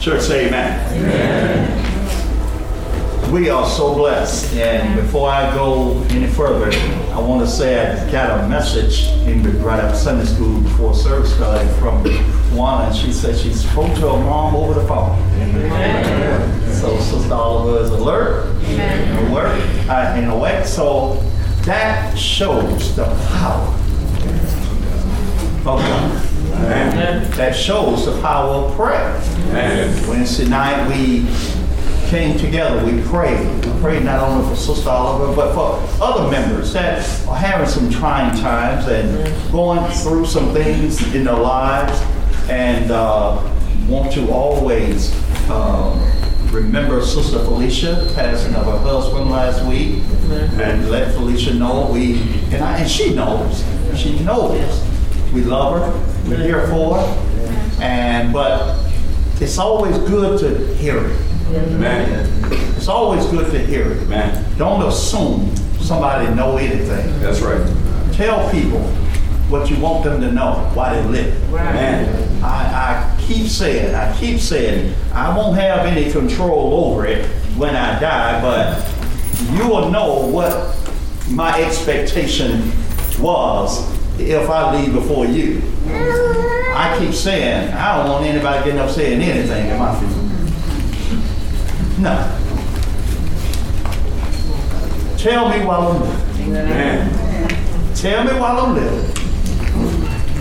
Church, say amen. We are so blessed. And before I go any further, I want to say I got a message in the right up Sunday school before service started from one, and she said she spoke to her mom over the phone. So Sister Oliver is alert, alert, uh, and awake. So that shows the power of God. That shows the power of prayer. Wednesday night we came together, we prayed. We prayed not only for Sister Oliver, but for other members that are having some trying times and going through some things in their lives. And uh, want to always uh, remember Sister Felicia, the passing of her husband last week, and let Felicia know we, and, I, and she knows, she knows we love her, we're here for her, and but it's always good to hear it. Amen. It's always good to hear it. Amen. Don't assume somebody know anything. That's right. Tell people what you want them to know, why they live. Amen. I, I keep saying, I keep saying, I won't have any control over it when I die, but you will know what my expectation was if I leave before you. I keep saying, I don't want anybody getting up saying anything in my future. No. Tell me while I'm living. Amen. Tell me while I'm living.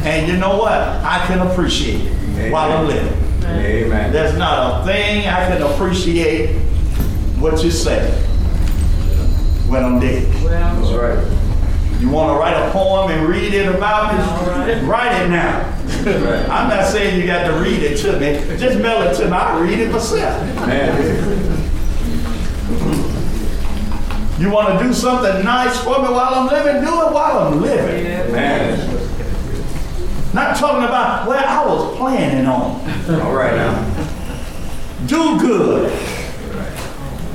And you know what? I can appreciate it while I'm living. Amen. There's not a thing I can appreciate what you say when I'm dead. Well, That's right. You want to write a poem and read it about me? Write it now. I'm not saying you got to read it to me. Just mail it to me. I'll read it myself. You want to do something nice for me while I'm living? Do it while I'm living. Amen. Not talking about where I was planning on. All right now. Do good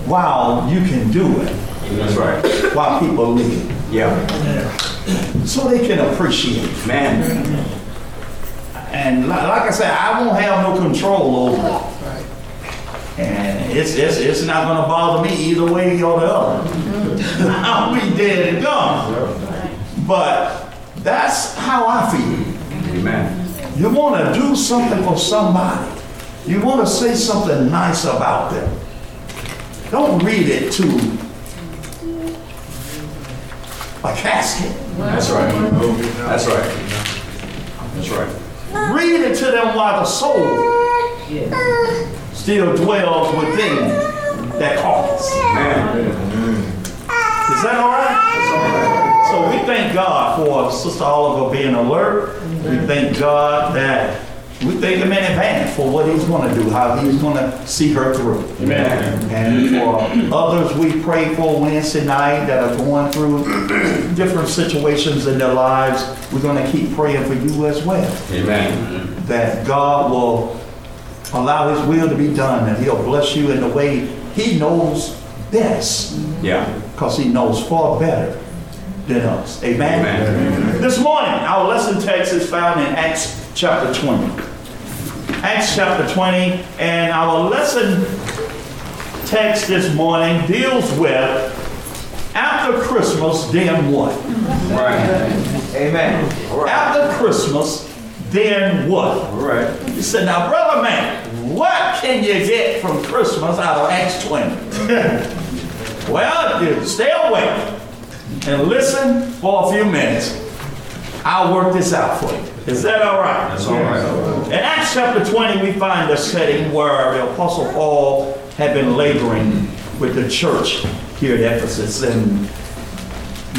while you can do it, That's right. while people live, Yeah. so they can appreciate. Man. And li- like I said, I won't have no control over it. And it's, it's, it's not gonna bother me either way or the other. I'll be dead and gone. But that's how I feel. Amen. You wanna do something for somebody. You wanna say something nice about them. Don't read it to a casket. That's right. That's right. That's right. Read it to them while the soul still dwells within that carcass. Is that all right? So we thank God for Sister Oliver being alert. We thank God that we thank Him in advance for what He's going to do, how He's going to see her through. Amen. And for others we pray for Wednesday night that are going through different situations in their lives, we're going to keep praying for you as well. Amen. that God will allow His will to be done, and He'll bless you in the way He knows best, Yeah. because He knows far better than us. Amen? Amen. This morning, our lesson text is found in Acts chapter 20. Acts chapter 20, and our lesson text this morning deals with after Christmas, then what? Right. Amen. Right. After Christmas, then what? Right. He said, now, brother man, what can you get from Christmas out of Acts 20? well, you stay awake and listen for a few minutes. I'll work this out for you. Is that all right? That's all right. In Acts chapter 20, we find a setting where the Apostle Paul had been laboring with the church here at Ephesus. And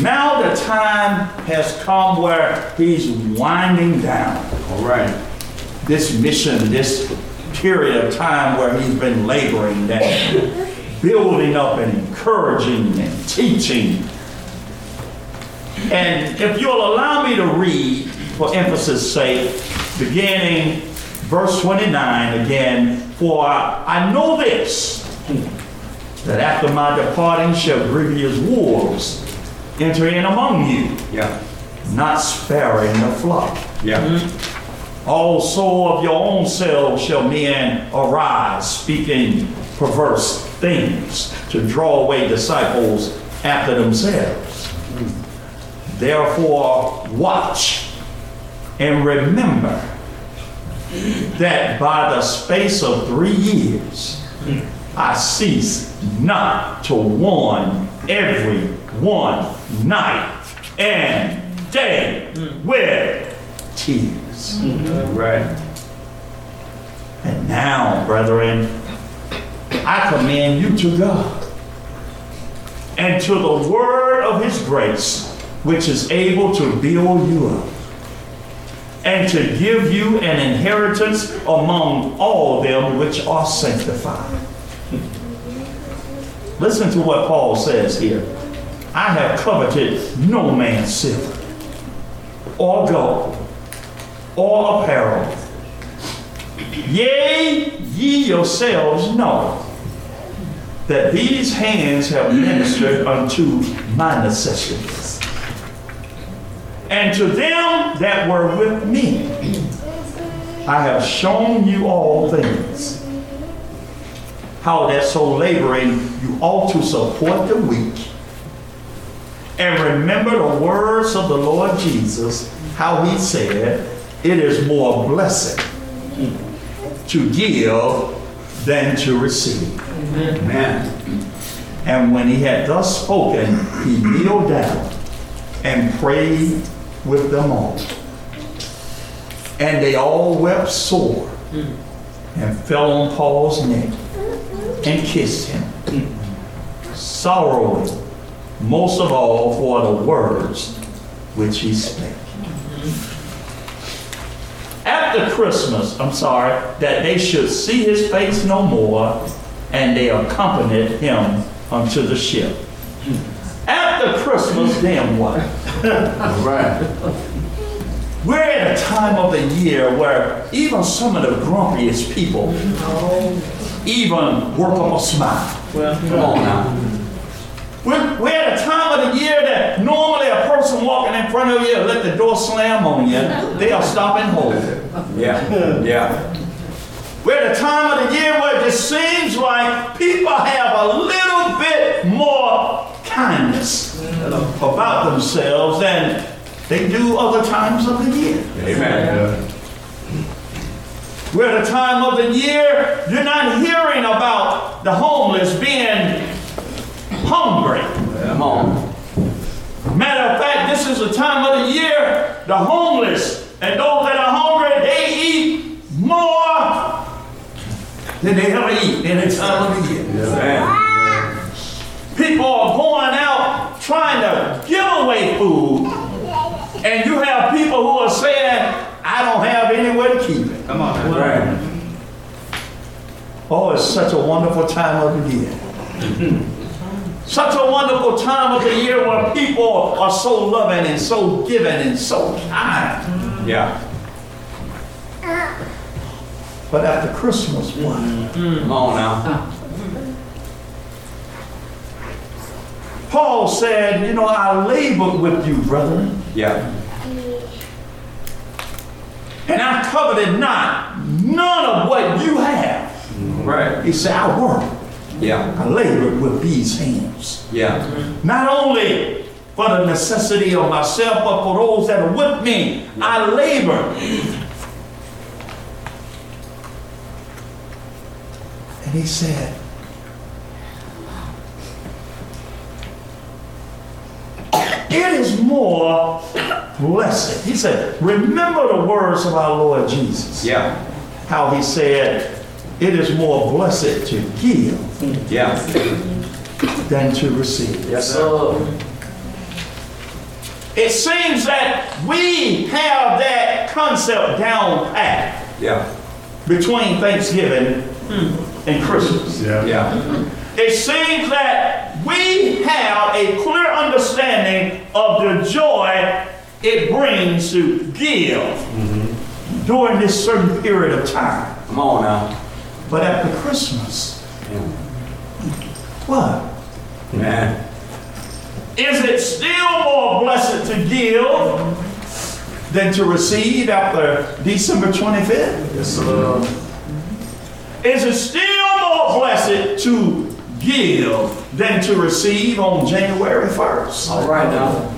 now the time has come where he's winding down All right. this mission, this period of time where he's been laboring and building up and encouraging and teaching. And if you'll allow me to read, for emphasis' sake, beginning verse 29 again, for I, know this, that after my departing shall grievous wolves enter in among you, Yeah. not sparing the flock. Yeah. Mm-hmm. Also of your own selves shall men arise, speaking perverse things, to draw away disciples after themselves. Therefore, watch and remember that by the space of three years I cease not to warn every one night and day with tears. Right. And now, brethren, I commend you to God and to the word of his grace, which is able to build you up and to give you an inheritance among all them which are sanctified. Listen to what Paul says here. I have coveted no man's silver or gold or apparel. Yea, ye yourselves know that these hands have ministered unto my necessities. And to them that were with me, I have shown you all things. How that so laboring you ought to support the weak. And remember the words of the Lord Jesus, how he said, It is more blessed to give than to receive. Amen. And when he had thus spoken, he kneeled down and prayed with them all. And they all wept sore hmm. and fell on Paul's neck and kissed him, hmm. sorrowing most of all for the words which he spake. Hmm. After Christmas, I'm sorry, that they should see his face no more, and they accompanied him unto the ship. After Christmas, then what? Right. We're at a time of the year where even some of the grumpiest people even work up a smile. Come on now. We're, we're at a time of the year that normally a person walking in front of you, let the door slam on you, they'll stop and hold it. Yeah. Yeah. We're at a time of the year where it just seems like people have a little bit more kindness about themselves than they do other times of the year. Amen. We're at a time of the year you're not hearing about the homeless being hungry. Come on. Matter of fact, this is a time of the year the homeless and those that are hungry, they eat more than they ever eat in a time of the year. Amen. People are going out trying to give away food, and you have people who are saying, I don't have anywhere to keep it. Come on. Right. Oh, it's such a wonderful time of the year. Such a wonderful time of the year where people are so loving and so giving and so kind. Yeah. But after Christmas, what? Come on now. Uh. Paul said, You know, I labored with you, brethren, Yeah. and I coveted not none of what you have. Right. He said, I worked, Yeah. I labored with these hands. Yeah. Not only for the necessity of myself, but for those that are with me. I labor. And he said, It is more blessed. He said, Remember the words of our Lord Jesus. Yeah. How he said, It is more blessed to give Yeah. than to receive. Yes, sir. It seems that we have that concept down pat Yeah. between Thanksgiving hmm. and Christmas. Yeah. Yeah. It seems that we have a clear understanding of the joy it brings to give during this certain period of time. Come on now. But after Christmas, what? Man. Is it still more blessed to give than to receive after December 25th? Yes, sir. Is it still more blessed to give than to receive on January 1st? All right now.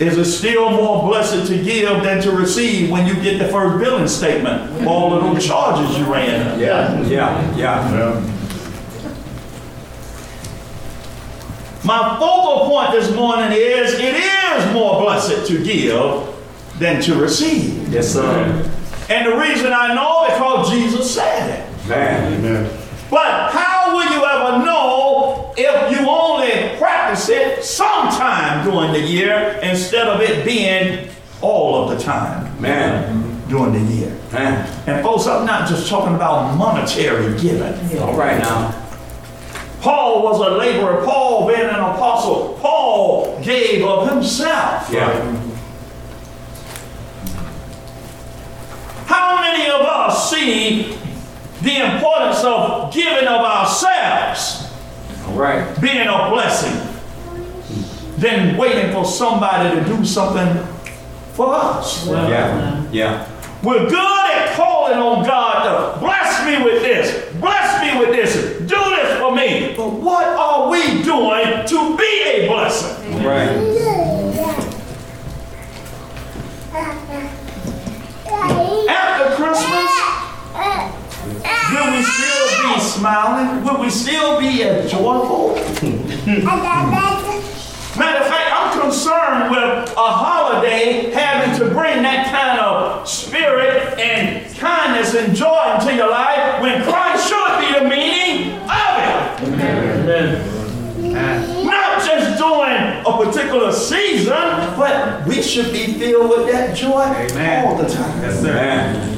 Is it still more blessed to give than to receive when you get the first billing statement? All of those charges you ran. Yeah, yeah, yeah. My focal point this morning is it is more blessed to give than to receive. Yes, sir. And the reason I know because Jesus said it. Man. But how will you ever know if you only practice it sometime during the year instead of it being all of the time Man. during the year? Man. And folks, I'm not just talking about monetary giving. All right now. Paul was a laborer. Paul, being an apostle, Paul gave of himself. Yeah. How many of us see the importance of giving of ourselves All right. being a blessing than waiting for somebody to do something for us? Yeah. Yeah. We're good at calling on God to bless me with this, bless me with this, do this for me. But what are we doing to be a blessing? Right. After Christmas, will we still be smiling? Will we still be as joyful? Matter of fact, I'm concerned with a holiday having to bring that kind of spirit and kindness and joy into your life when Christ should be the meaning of it. Not just during a particular season, but we should be filled with that joy all the time. Yes, sir. Man.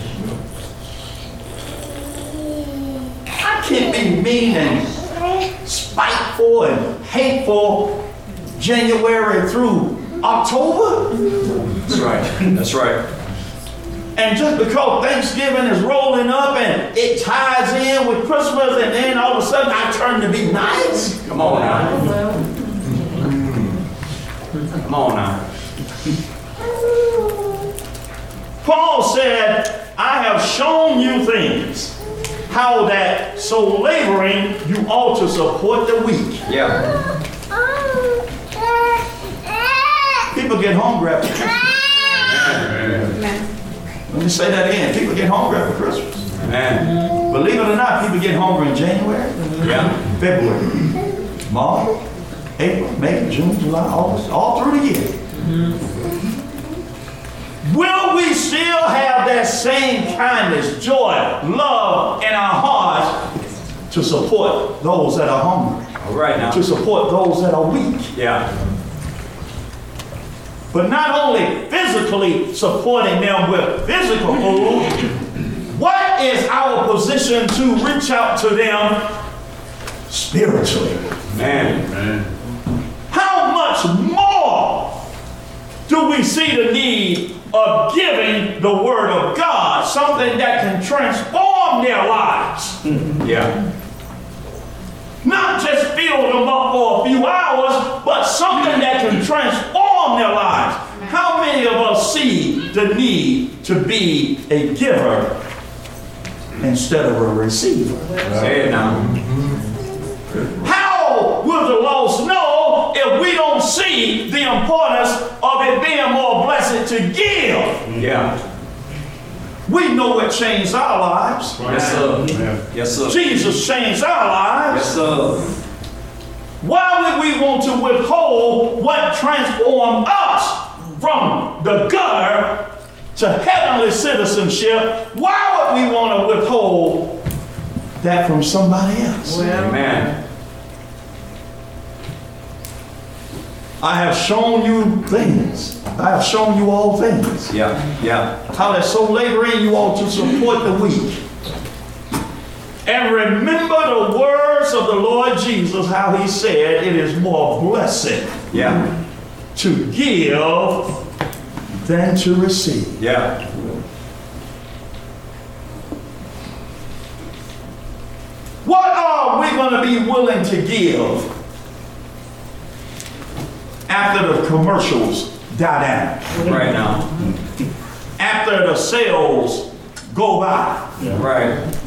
I can't be mean and spiteful and hateful January through October. That's right. That's right. And just because Thanksgiving is rolling up and it ties in with Christmas, and then all of a sudden I turn to be nice. Come on now. Come on now. Paul said, I have shown you things, how that so laboring you ought to support the weak. Yeah. People get hungry after Christmas. Let me say that again. People get hungry after Christmas. Man. Believe it or not, people get hungry in January, Yeah. February, March, April, May, June, July, August, all through the year. Will we still have that same kindness, joy, love in our hearts to support those that are hungry, All right now. to support those that are weak? Yeah. But not only physically supporting them with physical food, what is our position to reach out to them spiritually? Man. Man. How much more do we see the need of giving the Word of God, something that can transform their lives? Hmm, yeah. Not just fill them up for a few hours, but something that can transform their lives. How many of us see the need to be a giver instead of a receiver? Say it now. How will the lost know if we don't see the importance it being more blessed to give? Yeah. We know it changed our lives. Yes, sir. Yes, sir. Jesus changed our lives. Yes, sir. Why would we want to withhold what transformed us from the gutter to heavenly citizenship? Why would we want to withhold that from somebody else? Amen. I have shown you things. I have shown you all things. Yeah. Yeah. How that so laboring you ought to support the weak. And remember the words of the Lord Jesus, how he said it is more blessed Yeah. to give than to receive. Yeah. What are we going to be willing to give after the commercials die down. Right now. After the sales go by. Right.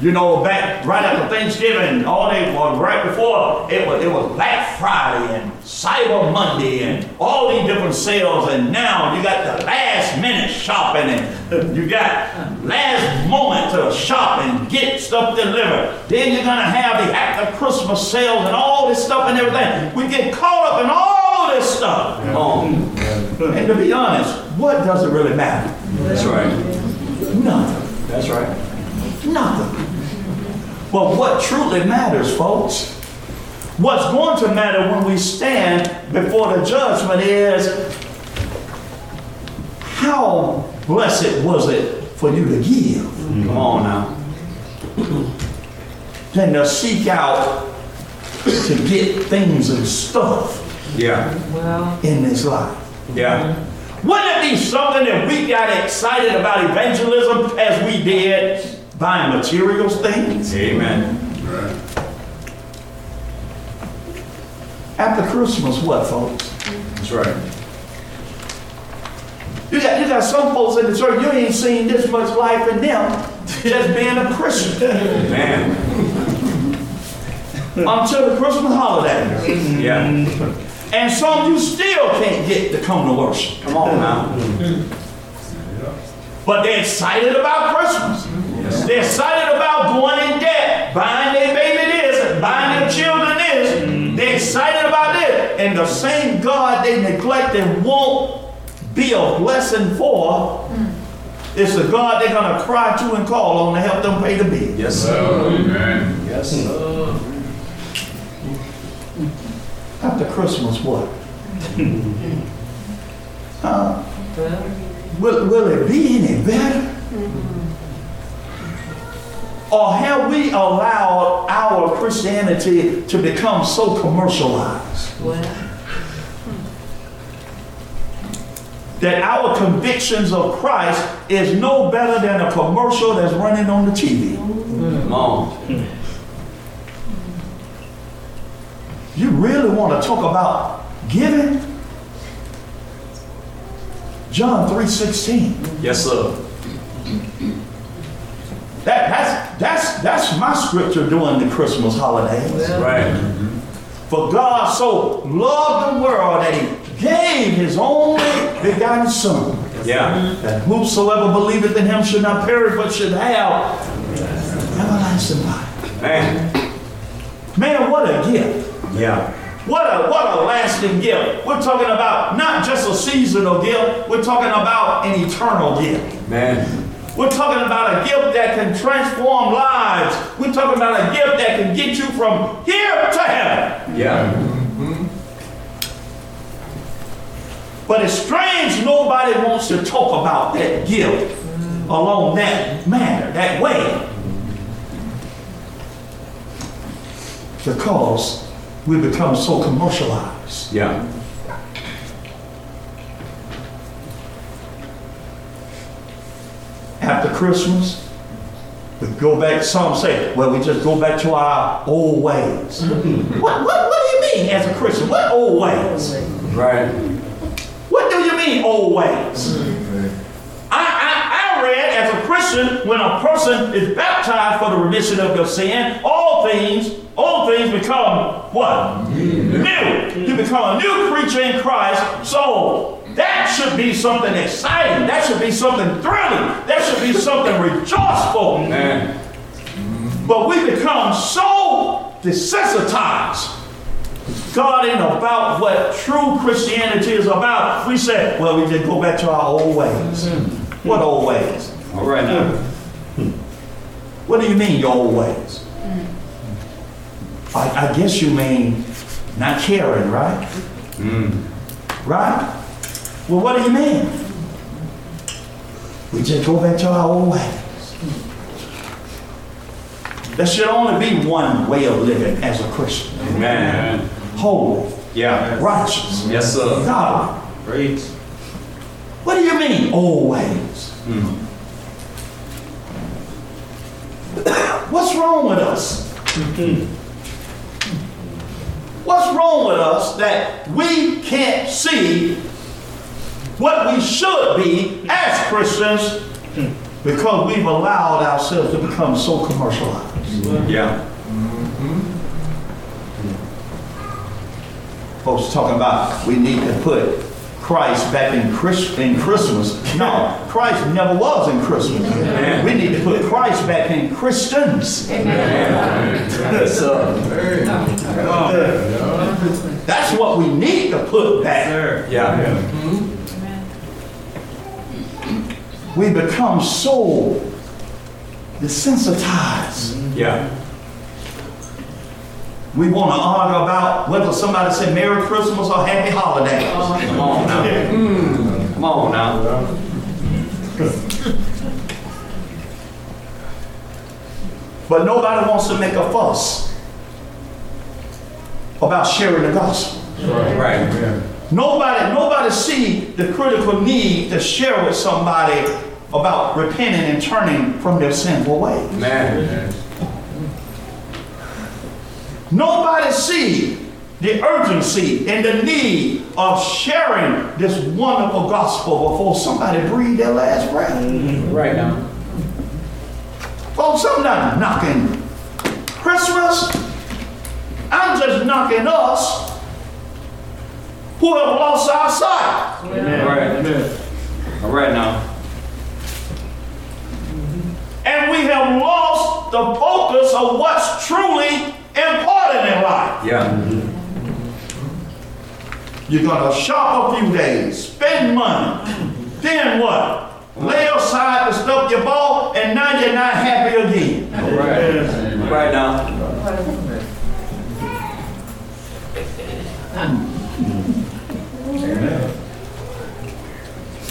You know, back right after Thanksgiving, all day, well, right before, it was, it was Black Friday and Cyber Monday and all these different sales. And now you got the last minute shopping and you got last moment to shop and get stuff delivered. Then you're gonna have the after Christmas sales and all this stuff and everything. We get caught up in all this stuff. On. Um, and to be honest, what does it really matter? That's right. Nothing. That's right. Nothing. But what truly matters, folks, what's going to matter when we stand before the judgment is how blessed was it for you to give mm. Come on now. than to seek out to get things and stuff Yeah. Well, in this life. Yeah. Mm-hmm. Wouldn't it be something that we got excited about evangelism as we did buying materials things? Amen. Right. After Christmas, what, folks? That's right. You got, you got some folks in the church, you ain't seen this much life in them just being a Christian Man. until the Christmas holiday. Yeah. And some you still can't get to come to worship. Come on now. But they're excited about Christmas. Yes. They're excited about going in debt, buying their baby this, buying their children this. They're excited about this. And the same God they neglect and won't be a blessing for hmm. is the God they're going to cry to and call on to help them pay the bill. Yes, sir. Yes, hmm. sir. After Christmas, what? Huh? will, will it be any better? Mm-hmm. Or have we allowed our Christianity to become so commercialized well, that our convictions of Christ is no better than a commercial that's running on the TV? Come on. You really want to talk about giving? John 3:16. Yes, sir. That, that's, that's, that's my scripture during the Christmas holidays. Right. For God so loved the world that he gave his only begotten Son, Yeah. that whosoever believeth in him should not perish but should have everlasting life. Man. Man, what a gift. Yeah. What a, what a lasting gift. We're talking about not just a seasonal gift, we're talking about an eternal gift. Man. We're talking about a gift that can transform lives. We're talking about a gift that can get you from here to heaven. Yeah. But it's strange nobody wants to talk about that gift along that manner, that way. Because we become so commercialized. Yeah. After Christmas, we go back, some say, well, we just go back to our old ways. what, what, what do you mean as a Christian? What old ways? Right. What do you mean old ways? I, I, I read as a Christian, when a person is baptized for the remission of their sin, all things, all things become what? New. You become a new creature in Christ. So that should be something exciting. That should be something thrilling. That should be something rejoiceful. Man. But we become so desensitized. God ain't about what true Christianity is about. We say, well, we just go back to our old ways. Hmm. What old ways? All right now. Hmm. What do you mean, your old ways? Hmm. I, I guess you mean not caring, right? Mm. Right? Well, what do you mean? We just go back to our old ways. There should only be one way of living as a Christian. Man. Holy, Yeah. righteous, Yes, sir. godly. Great. What do you mean, always? Mm. What's wrong with us? What's wrong with us that we can't see what we should be as Christians because we've allowed ourselves to become so commercialized? Yeah. Folks talking about we need to put Christ back in, Chris, in Christmas. No, Christ never was in Christmas. We need to put Christ back in Christians. Yes, sir. That's what we need to put back. Yeah. We become so desensitized. Yeah. We want to argue about whether somebody said Merry Christmas or Happy Holidays. Oh, come on now. Mm. Come on now. But nobody wants to make a fuss about sharing the gospel. Right. Nobody, nobody see the critical need to share with somebody about repenting and turning from their sinful ways. Man. Nobody see the urgency and the need of sharing this wonderful gospel before somebody breathe their last breath. Mm-hmm. Right now. Folks, I'm not knocking Christmas. I'm just knocking us who have lost our sight. All right. All right now. And we have lost the focus of what's truly important in life. Yeah. You're gonna shop a few days, spend money, then what? Lay aside the stuff you bought, and now you're not happy again. All right. Right now.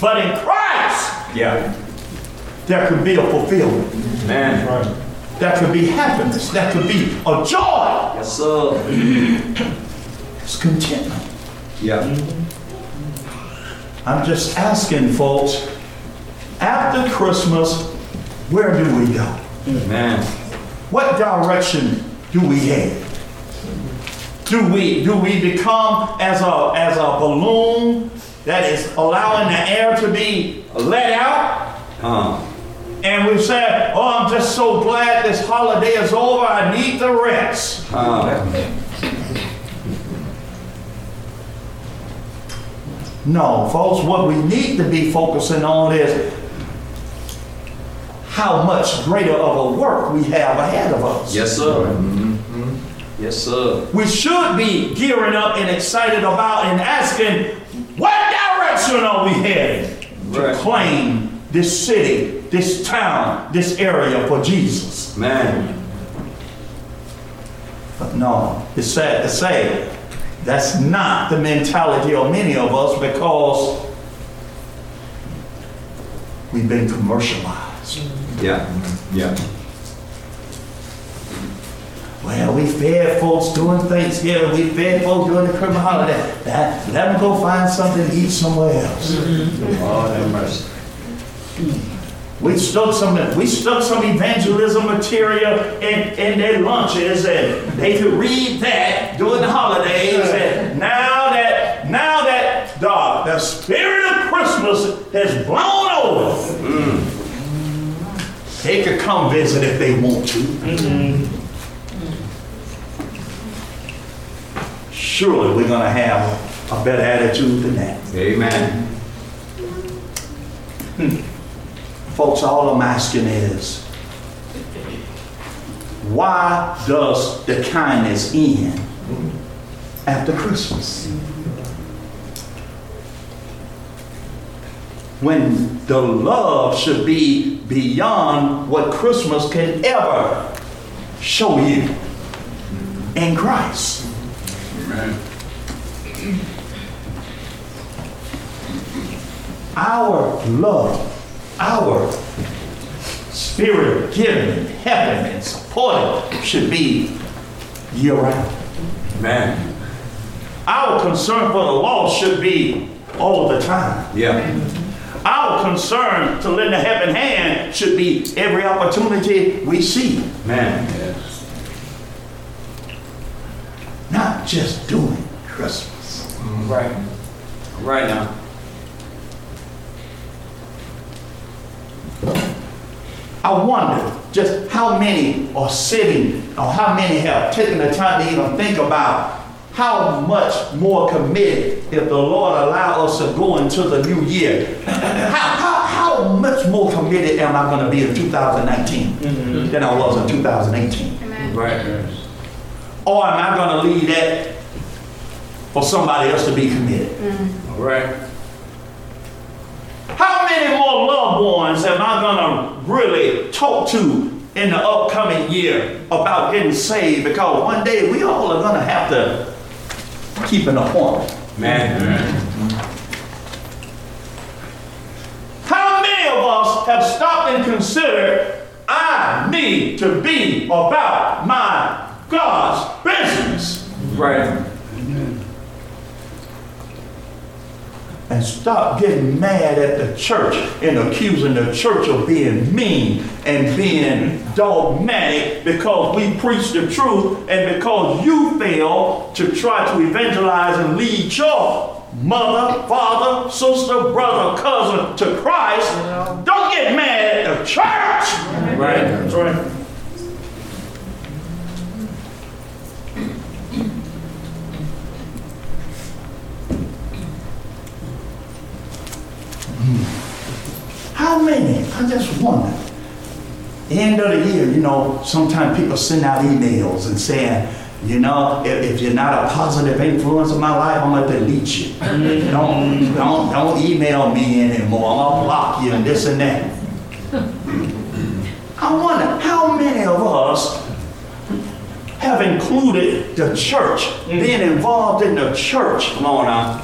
But in Christ, Yeah. there could be a fulfillment. Man. There could be happiness. That could be a joy. Sir. It's contentment. Yeah. I'm just asking folks, after Christmas, where do we go? Man. What direction do we head? Do we do we become as a as a balloon that is allowing the air to be let out? Uh. And we say, "Oh, I'm just so glad this holiday is over. I need the rest." Uh. No, folks. What we need to be focusing on is how much greater of a work we have ahead of us. Yes, sir. Yes, sir. we should be gearing up and excited about and asking, what direction are we heading to claim this city, this town, this area for Jesus? Man. But no, it's sad to say that's not the mentality of many of us because we've been commercialized. Yeah. Yeah. Well, we fed folks during Thanksgiving, we fed folks during the Christmas holiday. That, let them go find something to eat somewhere else. Lord have mercy. We stuck some, we stuck some evangelism material in, in their lunches and they could read that during the holidays. And now that, now that the, the spirit of Christmas has blown over, mm. they could come visit if they want to. Surely we're gonna have a better attitude than that. Amen. Hmm. Folks, all I'm asking is, why does the kindness end after Christmas? When the love should be beyond what Christmas can ever show you in Christ. Our love, our spirit of giving, helping, and supporting should be year round. Man. Our concern for the lost should be all the time. Yeah. Our concern to lend a helping hand should be every opportunity we see. Man. Not not just doing Christmas. Right. Right now. I wonder just how many are sitting or how many have taken the time to even think about how much more committed if the Lord allow us to go into the new year. how, how, how much more committed am I going to be in 2019 mm-hmm. than I was in 2018? Right. Or am I going to leave that for somebody else to be committed? Mm. Right. Many more loved ones am I going to really talk to in the upcoming year about getting saved? Because one day we all are going to have to keep an appointment. Man. How many of us have stopped and considered I need to be about my God's business? Right. And stop getting mad at the church and accusing the church of being mean and being dogmatic because we preach the truth and because you fail to try to evangelize and lead your mother, father, sister, brother, cousin to Christ. Don't get mad at the church. Right. That's right. How many? I just wonder. End of the year, you know, sometimes people send out emails and saying, you know, if, if you're not a positive influence in my life, I'm gonna delete you. don't, don't, don't email me anymore. I'm gonna block you and this and that. I wonder how many of us have included the church, being involved in the church. Now.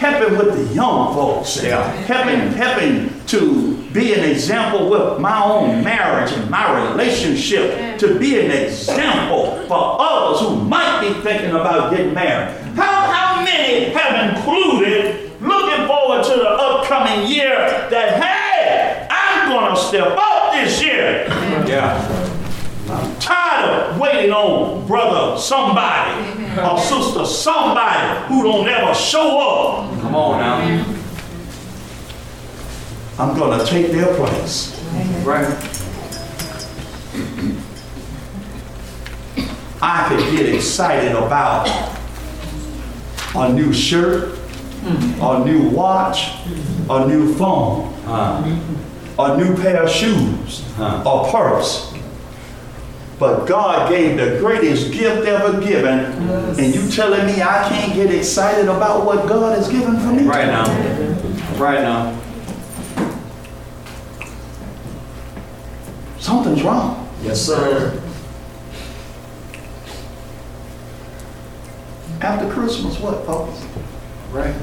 Helping with the young folks, Yeah. helping, helping to be an example with my own marriage and my relationship, to be an example for others who might be thinking about getting married. How, how many have included looking forward to the upcoming year that, hey, I'm gonna step up this year? Yeah. I'm tired of waiting on brother somebody or sister somebody who don't ever show up. Come on now. I'm gonna take their place. Right. I could get excited about a new shirt, a new watch, a new phone, Uh, a new pair of shoes, Huh. a purse. But God gave the greatest gift ever given, and you telling me I can't get excited about what God has given for me? right now. Right now. Something's wrong. Yes, sir. After Christmas, what, folks? Right.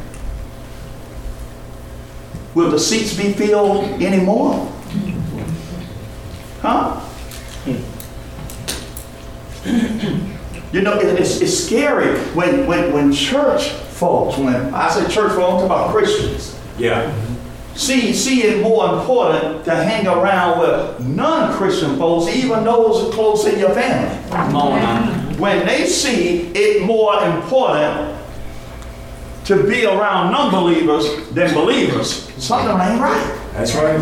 Will the seats be filled anymore? Huh? Hmm. You know, it- it's, it's scary when, when, when church folks, when I say church folks, I'm talking about Christians, Yeah. see, see it more important to hang around with non-Christian folks, even those close in your family. Come on now. When they see it more important to be around non-believers than believers, something ain't right. That's right.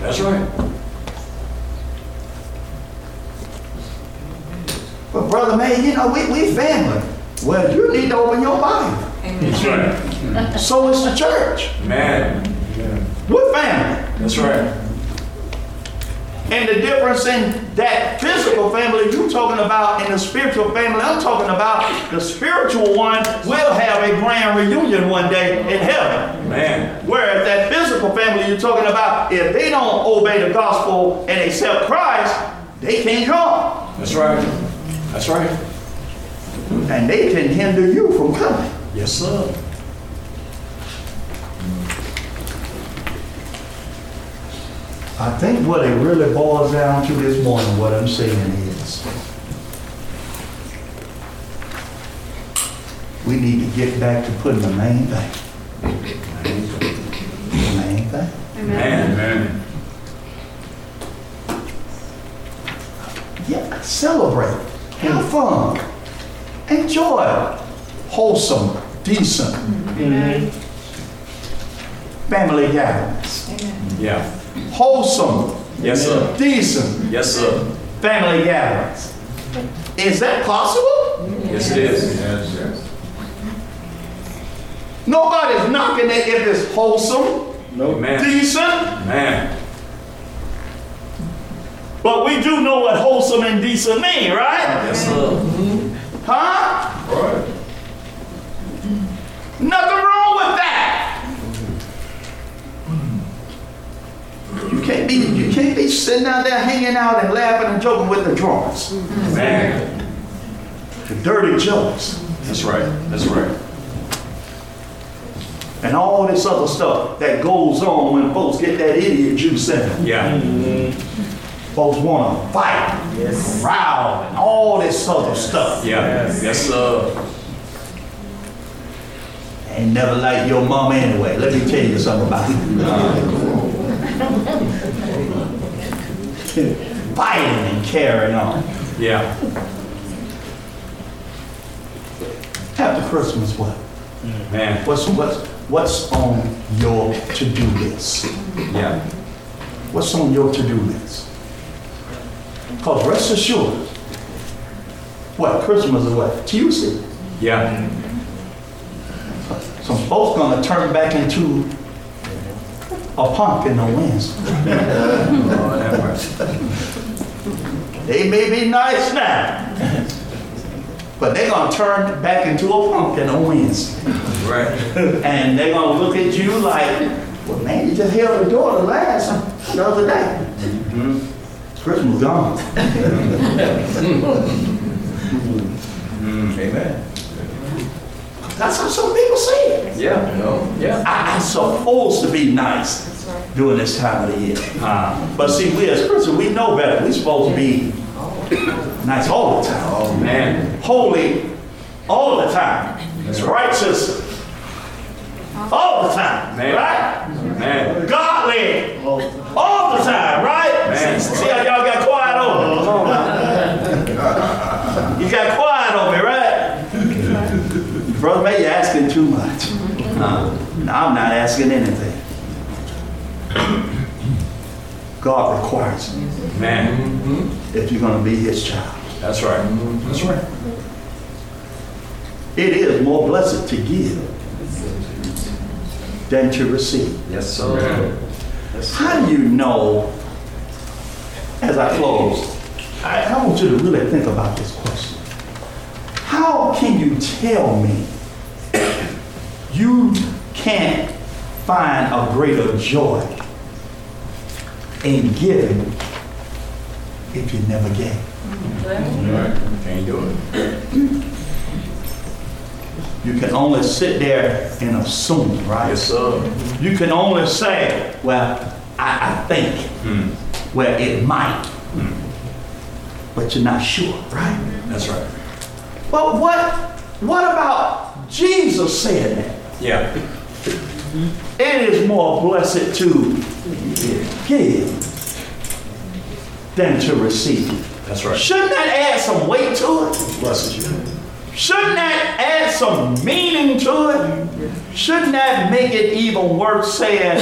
That's right. But brother man, you know, we, we family. Well, you need to open your Bible. That's right. So is the church. Man. We're family. That's right. And the difference in that physical family you're talking about and the spiritual family I'm talking about, the spiritual one will have a grand reunion one day in heaven. Man. Whereas that physical family you're talking about, if they don't obey the gospel and accept Christ, they can't come. That's right. That's right. And they can hinder you from coming. Yes, sir. I think what it really boils down to this morning, what I'm saying is, we need to get back to putting the main thing. The main thing. Man. Man. Yeah, celebrate, have fun, enjoy wholesome, decent family gatherings. Yeah. Wholesome, Yes, sir. decent Yes, sir. family gatherings. Is that possible? Yes, it is. Yes, yes. Nobody's knocking it if it's wholesome, No man. decent, Man. But we do know what wholesome and decent mean, right? Yes, sir. Mm-hmm. Huh? Right. Nothing wrong with that. You can't be you can't be sitting out there hanging out and laughing and joking with the drunks, Man. the dirty jokes, That's right. That's right. and all this other stuff that goes on when folks get that idiot juice in them. Yeah. Mm-hmm. Folks want to fight, row, and all this other stuff. Yeah. Yes, sir. Ain't never like your mom anyway. Let me tell you something about it. Fighting and carrying on. Yeah. After Christmas, what? Man. What's what's what's on your to-do list? Yeah. What's on your to-do list? Cause rest assured, what Christmas is what Tuesday. Yeah. Some folks gonna turn back into a pumpkin on Wednesday. Lord have mercy. They may be nice now, but they're gonna turn back into a pumpkin on Wednesday. Right. And they're gonna look at you like, well, man, you just held the door the last, the other day. Mm-hmm. Christmas was gone. Amen. That's how some people see it. Yeah. No. Yeah. I, I'm supposed to be nice during this time of the year. Uh, but see, we as Christians, we know better. We're supposed to be nice all the time. Oh, man. Holy all the time. That's. Righteous all the time. Man. Right? Man. Godly all the time, right? Man. See, see how y'all got quiet on me? Come on now. You got quiet on me, right? Brother May, you're asking too much. Uh, no, I'm not asking anything. God requires it Man. if you're going to be his child. That's right. That's right. It is more blessed to give than to receive. Yes, sir. How do you know, as I close, I, I want you to really think about this question. How can you tell me you can't find a greater joy in giving if you never gave? Right. Can't do it. You can only sit there and assume, right? Yes, sir. You can only say, well, I, I think, Hmm. Well, it might, but you're not sure, right? That's right. But what, what about Jesus saying that? Yeah. It is more blessed to give than to receive. That's right. Shouldn't that add some weight to it? Blesses you. Shouldn't that add some meaning to it? Shouldn't that make it even worth saying,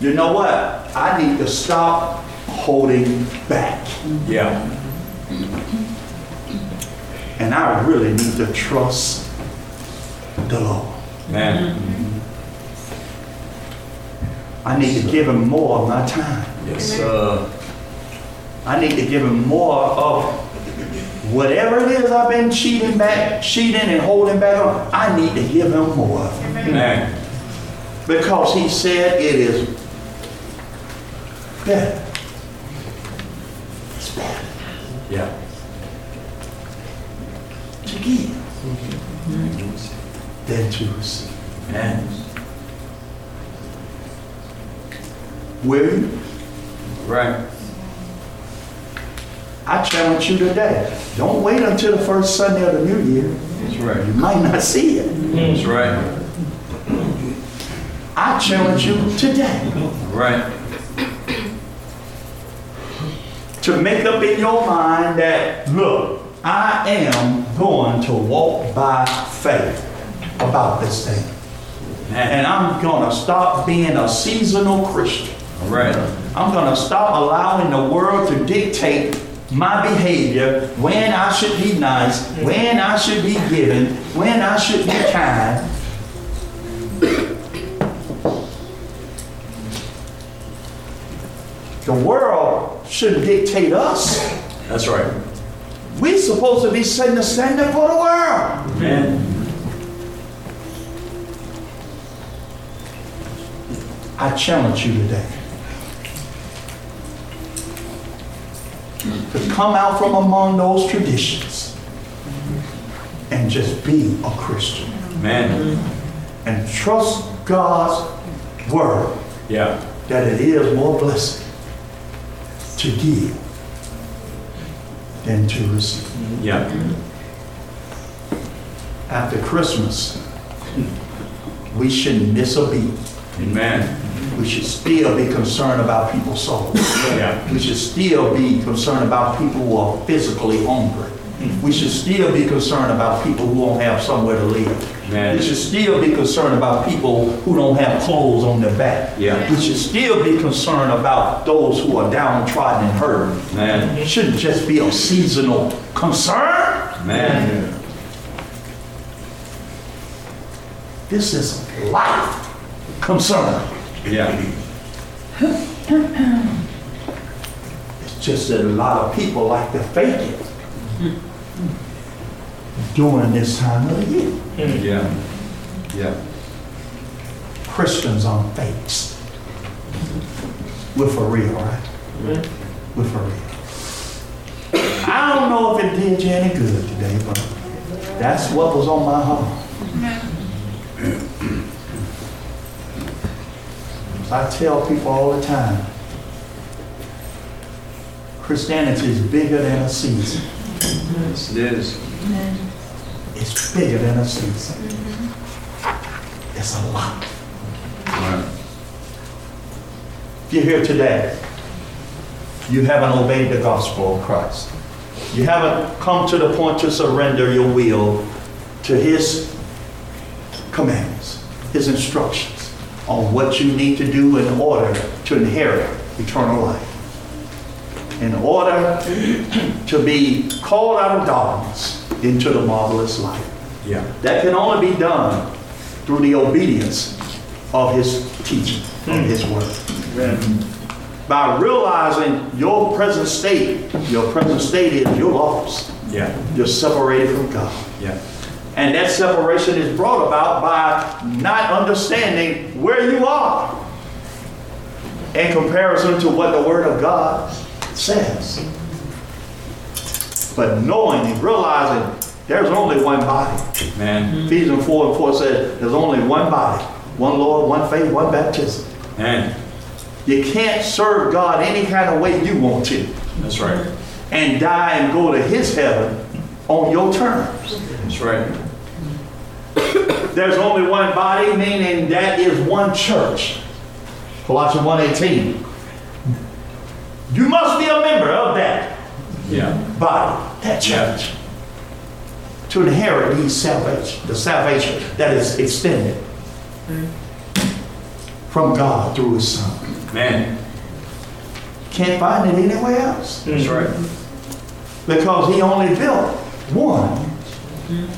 you know what? I need to stop holding back. Yeah. And I really need to trust the Lord. Man. I need to give him more of my time. Yes, sir. I need to give him more of whatever it is I've been cheating back, cheating and holding back on. I need to give him more. Man. Because he said it is better. It's better Yeah. to give than to receive. Man. Will? Right. I challenge you today. Don't wait until the first Sunday of the new year. That's right. You might not see it. That's right. I challenge you today Right. To make up in your mind that, look, I am going to walk by faith about this thing. And I'm going to stop being a seasonal Christian. All right. I'm going to stop allowing the world to dictate my behavior, when I should be nice, when I should be giving, when I should be kind. The world shouldn't dictate us. That's right. We're supposed to be setting the standard for the world. Amen. I challenge you today to come out from among those traditions and just be a Christian Amen. and trust God's word Yeah. that it is more blessed to give than to receive. Yeah. After Christmas, we shouldn't miss a beat. Amen. We should still be concerned about people's souls. Yeah. We should still be concerned about people who are physically hungry. We should still be concerned about people who don't have somewhere to live. Amen. We should still be concerned about people who don't have clothes on their back. Yeah. We should still be concerned about those who are downtrodden and hurt. Amen. It shouldn't just be a seasonal concern. Amen. This is a life concern. Yeah. It's just that a lot of people like to fake it during this time of the year. Yeah. Yeah. Christians on fakes. We're for real, right? We're for real. I don't know if it did you any good today, but that's what was on my heart. I tell people all the time, Christianity is bigger than a season. Yes, it is. It's bigger than a season. It's a lot. Right. If you're here today, you haven't obeyed the gospel of Christ. You haven't come to the point to surrender your will to His commands, His instructions on what you need to do in order to inherit eternal life. In order to be called out of darkness into the marvelous light. Yeah. That can only be done through the obedience of his teaching, of hmm. his word. By realizing your present state, your present state is you're lost. Yeah. You're separated from God. Yeah. And that separation is brought about by not understanding where you are in comparison to what the Word of God says. But knowing and realizing there's only one body. Man. Ephesians 4 and 4 says there's only one body, one Lord, one faith, one baptism. Man. You can't serve God any kind of way you want to That's right. and die and go to his heaven on your terms. That's right. There's only one body, meaning that is one church. Colossians 1.18. You must be a member of that Yeah. body, that church, to inherit these salvation, the salvation that is extended from God through his son. Man. Can't find it anywhere else That's right. because he only built one.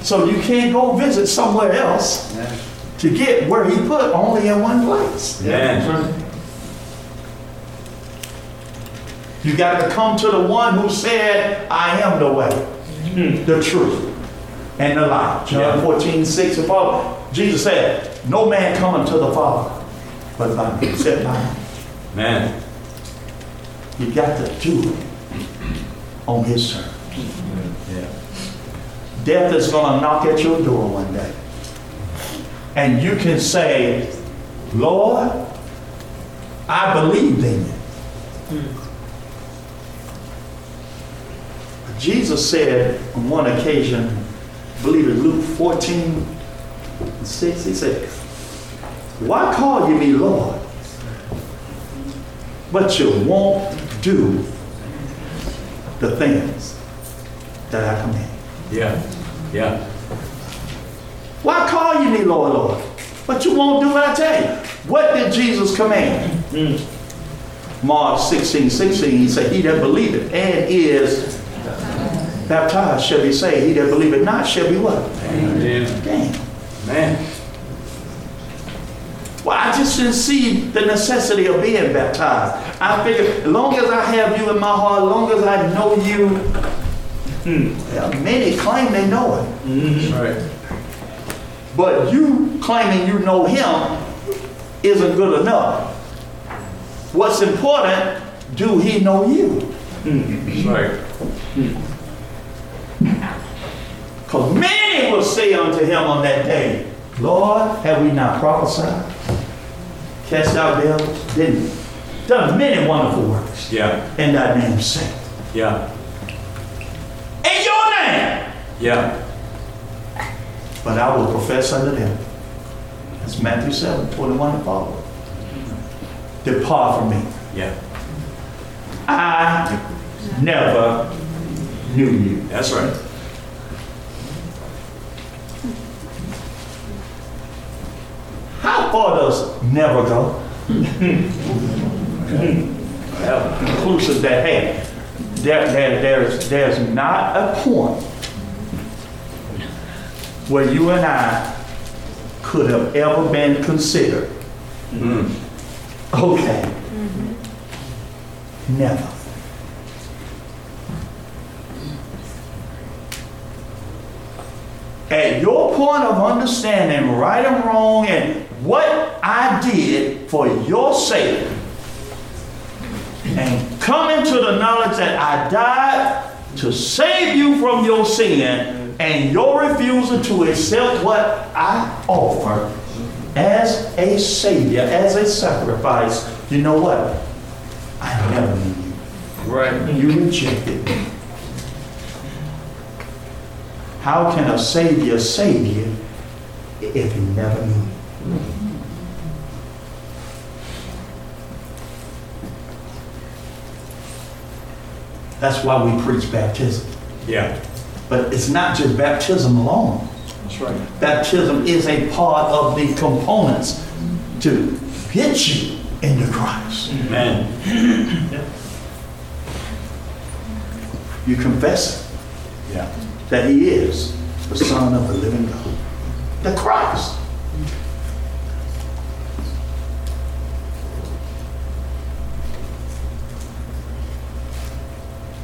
So you can't go visit somewhere else to get where he put only in one place. Man. You got to come to the one who said, I am the way, the truth, and the life. John Yeah. 14, 6 and following. Jesus said, No man coming to the Father but by me, except by me. Man. You got to do it on his terms. Yeah. Death is going to knock at your door one day. And you can say, Lord, I believed in you. Hmm. Jesus said on one occasion, I believe in Luke 14, 6, he said, Why call you me Lord? But you won't do the things that I command. Yeah, yeah. Why call you me Lord, Lord? But you won't do what I tell you. What did Jesus command? Hmm. Mark 16, 16, he said, He that believeth and is baptized shall be saved. He that believeth not shall be what? Amen. Damn. Man. Well, I just didn't see the necessity of being baptized. I figured, as long as I have you in my heart, as long as I know you, hmm, well, many claim they know it. Mm-hmm. That's right. But you claiming you know him isn't good enough. What's important, do he know you? Hmm. That's right. Hmm. Because many will say unto him on that day, Lord, have we not prophesied? Cast out devils? Didn't we? Done many wonderful works Yeah, in thy name's sake. yeah, In your name! yeah. But I will profess unto them. That's Matthew 7, 21 and follow. Depart from me. Yeah, I never knew you. that's right. Does never go? Well, Conclusive that, hey, there, there, there's, there's not a point where you and I could have ever been considered. mm, Okay. Never. At your point of understanding right and wrong and what I did for your sake, and coming to the knowledge that I died to save you from your sin and your refusal to accept what I offer as a savior, as a sacrifice, you know what? I never knew you. right. You rejected me. How can a savior save you if he never knew you? That's why we preach baptism. Yeah, But it's not just baptism alone. that's right. Baptism is a part of the components to get you into Christ. Man. You confess Yeah, that He is the Son of the living God, the Christ.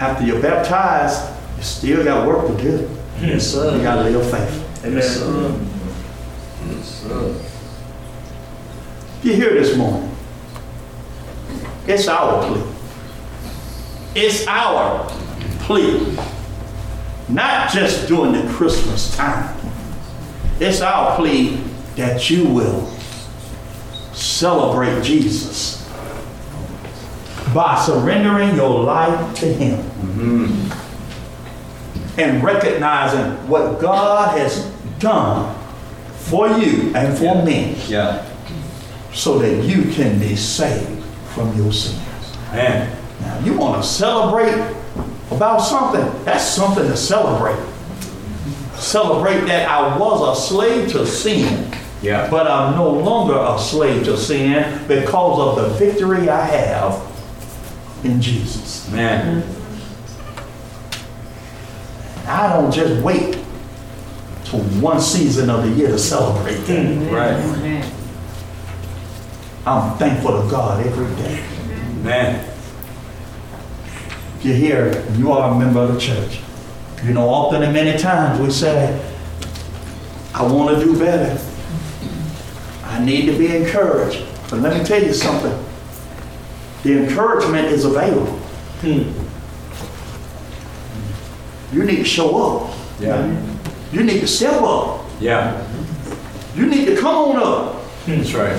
After you're baptized, you still got work to do. yes, sir. You got to live faith. Yes, sir. Yes, sir. You're here this morning. It's our plea. It's our plea. Not just during the Christmas time. It's our plea that you will celebrate Jesus by surrendering your life to Him and recognizing what God has done for you and for me Yeah. so that you can be saved from your sins. Man. Now, you want to celebrate about something, that's something to celebrate. Celebrate that I was a slave to sin, Yeah. but I'm no longer a slave to sin because of the victory I have in Jesus. Man. I don't just wait till one season of the year to celebrate that. Right. I'm thankful to God every day. Man. If you're here, you are a member of the church. You know, often and many times we say, I want to do better. I need to be encouraged. But let me tell you something. The encouragement is available. Hmm. You need to show up. Yeah. You need to step up. Yeah. You need to come on up. That's right.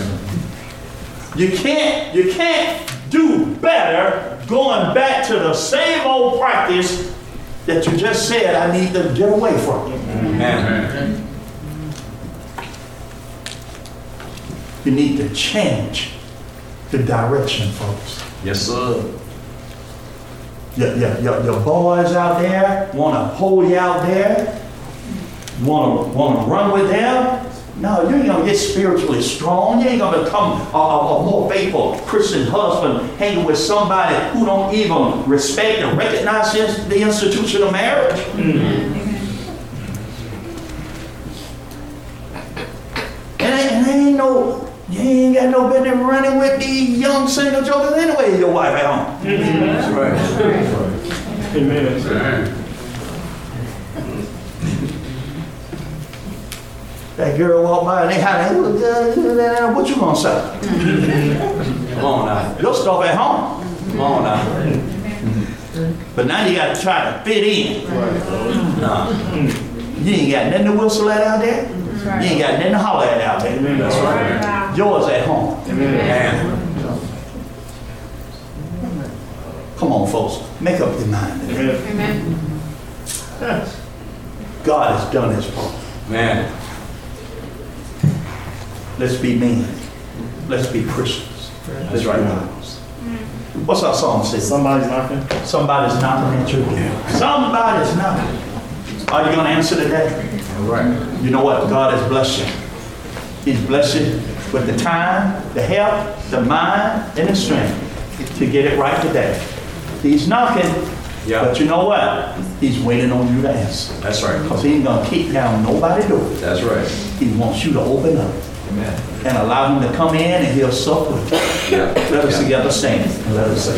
You can't, you can't do better going back to the same old practice that you just said I need to get away from. Man. You need to change the direction, folks. Yes, sir. your, your, your, your boys out there wanna hold you out there, wanna, wanna run with them. No, you ain't gonna get spiritually strong. You ain't gonna become a, a, a more faithful Christian husband hanging with somebody who don't even respect and recognize the the institution of marriage. And ain't, and ain't no, you ain't got no business running with these young single jokers anyway, your wife at home. That's right. Amen. That girl walked by and they had, uh, what you gonna say? Come on now. Your stuff at home. Come on now. But now you gotta try to fit in. Nah. You ain't got nothing to whistle at out there. You ain't got nothing to holler at out there. That's right. Yours at home. Amen. Come on, folks, make up your mind. Amen. God has done his part. Man. Let's be men. Let's be Christians. Let's right. be wise. What's our song say? Somebody's knocking. Somebody's knocking at your door. Somebody's knocking. Are you gonna answer today? Right. You know what? God has blessed you. He's blessed you with the time, the health, the mind, and the strength to get it right today. He's knocking, Yeah. but you know what? He's waiting on you to answer. That's right. Because he ain't gonna kick down nobody's door. That's right. He wants you to open up Amen. and allow him to come in and he'll sup with you. Yeah. Let us Yeah. together stand and let us say.